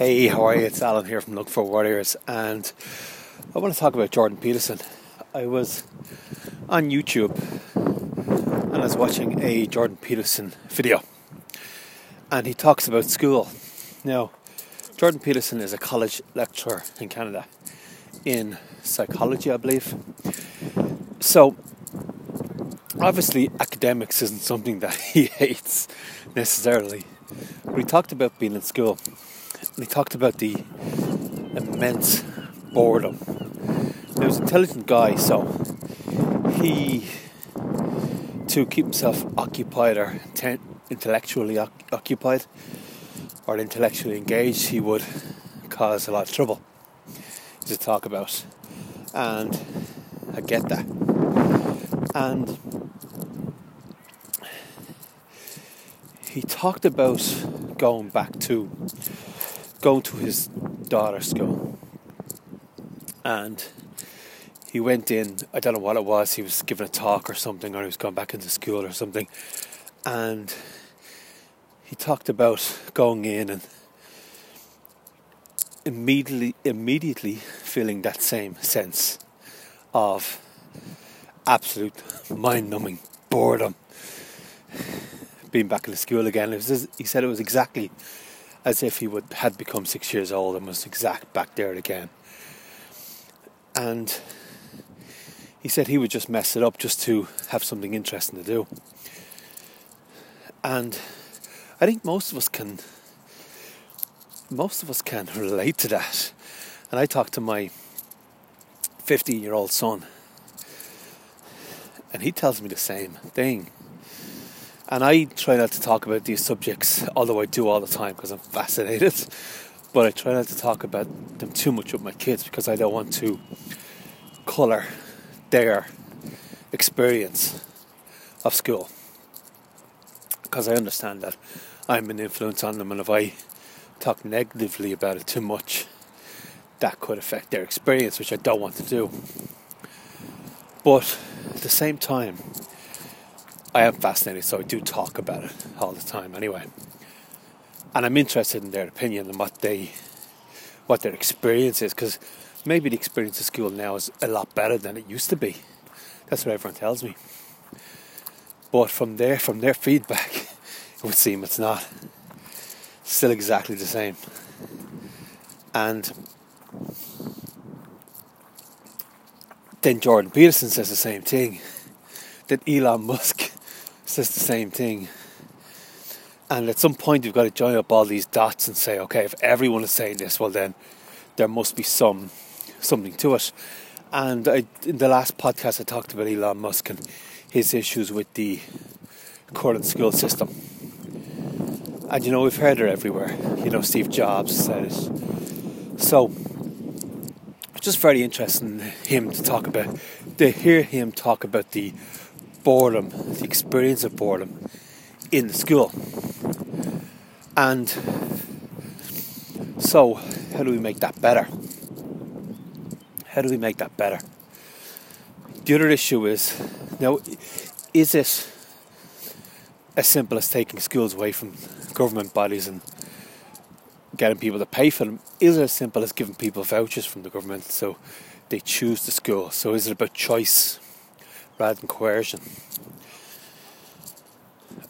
Hey, how are you? It's Alan here from Look for Warriors, and I want to talk about Jordan Peterson. I was on YouTube and I was watching a Jordan Peterson video, and he talks about school. Now, Jordan Peterson is a college lecturer in Canada in psychology, I believe. So, obviously, academics isn't something that he hates necessarily, but he talked about being in school he talked about the immense boredom. He was an intelligent guy, so he, to keep himself occupied or intellectually occupied or intellectually engaged, he would cause a lot of trouble to talk about. And I get that. And he talked about going back to going to his daughter's school. And he went in, I don't know what it was, he was giving a talk or something, or he was going back into school or something. And he talked about going in and immediately immediately feeling that same sense of absolute mind-numbing boredom being back in the school again. He said it was exactly as if he would had become six years old and was exact back there again. And he said he would just mess it up just to have something interesting to do. And I think most of us can most of us can relate to that. And I talked to my 15 year old son, and he tells me the same thing. And I try not to talk about these subjects, although I do all the time because I'm fascinated. But I try not to talk about them too much with my kids because I don't want to colour their experience of school. Because I understand that I'm an influence on them, and if I talk negatively about it too much, that could affect their experience, which I don't want to do. But at the same time, I am fascinated, so I do talk about it all the time anyway. And I'm interested in their opinion and what they, what their experience is, because maybe the experience of school now is a lot better than it used to be. That's what everyone tells me. But from their from their feedback, it would seem it's not. Still exactly the same. And then Jordan Peterson says the same thing. That Elon Musk says the same thing. And at some point, you've got to join up all these dots and say, okay, if everyone is saying this, well, then there must be some something to it. And I, in the last podcast, I talked about Elon Musk and his issues with the current school system. And you know, we've heard it everywhere. You know, Steve Jobs said it. So, it's just very interesting him to talk about, to hear him talk about the boredom, the experience of boredom in school. And so, how do we make that better? How do we make that better? The other issue is now, is it as simple as taking schools away from government bodies and getting people to pay for them? Is it as simple as giving people vouchers from the government so they choose the school? So, is it about choice? Rather than coercion?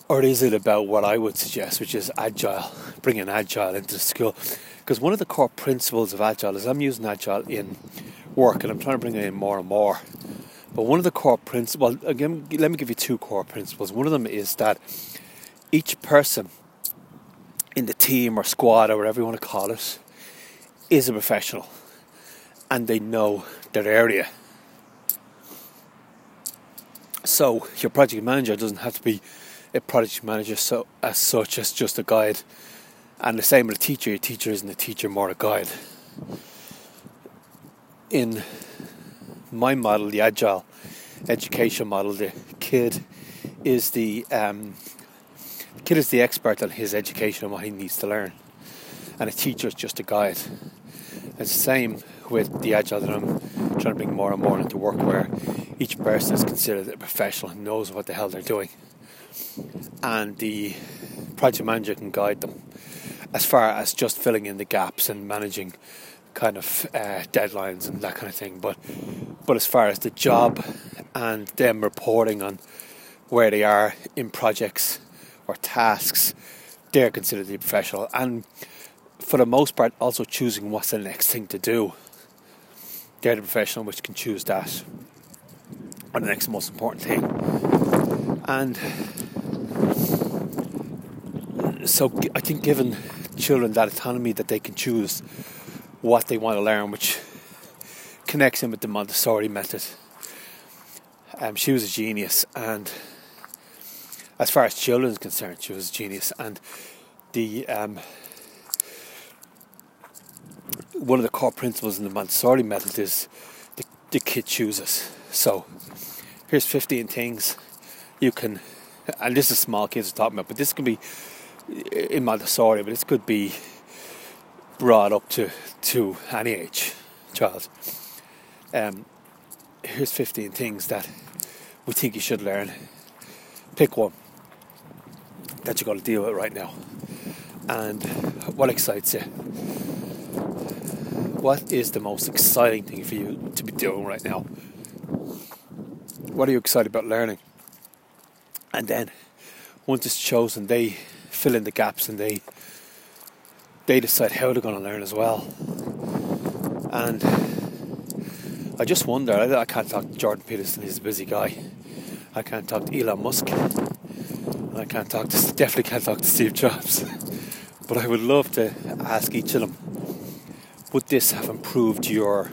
Or is it about what I would suggest, which is agile, bringing agile into the school? Because one of the core principles of agile is I'm using agile in work and I'm trying to bring it in more and more. But one of the core principles, well, again, let me give you two core principles. One of them is that each person in the team or squad or whatever you want to call it is a professional and they know their area so your project manager doesn't have to be a project manager so as such as just a guide. And the same with a teacher, your teacher isn't a teacher, more a guide. In my model, the agile education model, the kid is the um, the kid is the expert on his education and what he needs to learn, and a teacher is just a guide. It's the same with the agile that I'm trying to bring more and more into work, where each person is considered a professional and knows what the hell they're doing. And the project manager can guide them. as far as just filling in the gaps and managing kind of uh, deadlines and that kind of thing. But but as far as the job and them reporting on where they are in projects or tasks, they're considered to be professional. And for the most part, also choosing what's the next thing to do. They're the professional which can choose that or the next most important thing. And so I think giving children that autonomy that they can choose what they want to learn, which connects in with the Montessori method. Um, she was a genius, and as far as children concerned, she was a genius. And the um, one of the core principles in the Montessori method is the, the kid chooses. So here's 15 things you can, and this is small kids are talking about, but this can be in Montessori, but this could be brought up to, to any age child. Um, here's 15 things that we think you should learn. Pick one that you're going to deal with right now. And what excites you? What is the most exciting thing for you to be doing right now? What are you excited about learning? And then, once it's chosen, they fill in the gaps and they they decide how they're going to learn as well. And I just wonder, I, I can't talk to Jordan Peterson, he's a busy guy. I can't talk to Elon Musk. I can't talk to, definitely can't talk to Steve Jobs. but I would love to ask each of them, would this have improved your,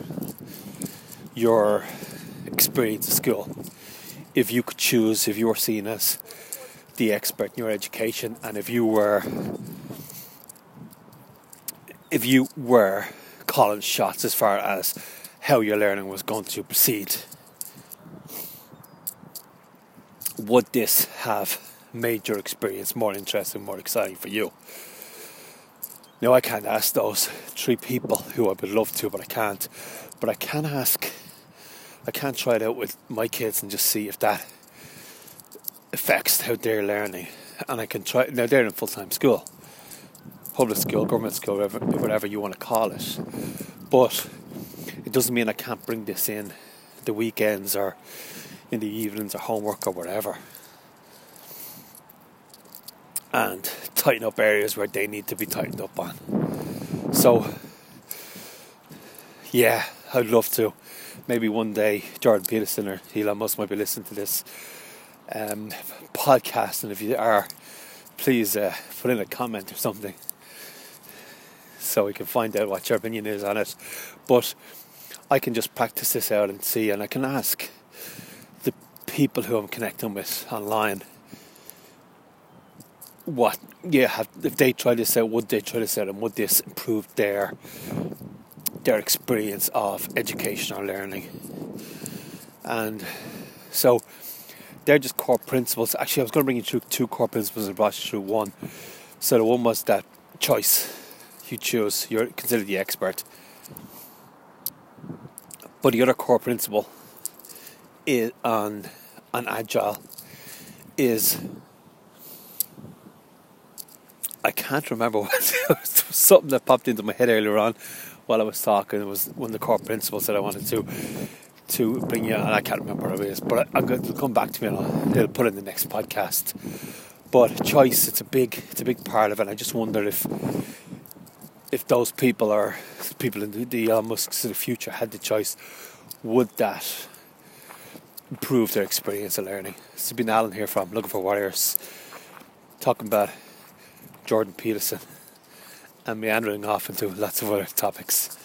your experience at school? If you could choose, if you were seen as the expert in your education, and if you were if you were calling shots as far as how your learning was going to proceed, would this have made your experience more interesting, more exciting for you? Now, I can't ask those three people who I would love to, but I can't. But I can ask, I can't try it out with my kids and just see if that affects how they're learning. And I can try, now they're in full time school public school, government school, whatever, whatever you want to call it. But it doesn't mean I can't bring this in the weekends or in the evenings or homework or whatever. And tighten up areas where they need to be tightened up on. So, yeah, I'd love to. Maybe one day Jordan Peterson or Elon Musk might be listening to this um, podcast, and if you are, please uh, put in a comment or something so we can find out what your opinion is on it. But I can just practice this out and see, and I can ask the people who I'm connecting with online what, yeah, have, if they try this out, would they try this out, and would this improve their their experience of educational learning? And so they're just core principles. Actually, I was going to bring you through two core principles and brought you through one. So the one was that choice you choose. You're considered the expert. But the other core principle is on on agile is I can't remember what something that popped into my head earlier on while I was talking. It was one of the core principles that I wanted to to bring you, and I can't remember what it is. But going to come back to me and I'll put it in the next podcast. But choice, it's a big, it's a big part of it. I just wonder if if those people are people in the, the Elon Musk's of the future had the choice, would that improve their experience of learning? This has been Alan here from Looking for Warriors, talking about Jordan Peterson and meandering off into lots of other topics.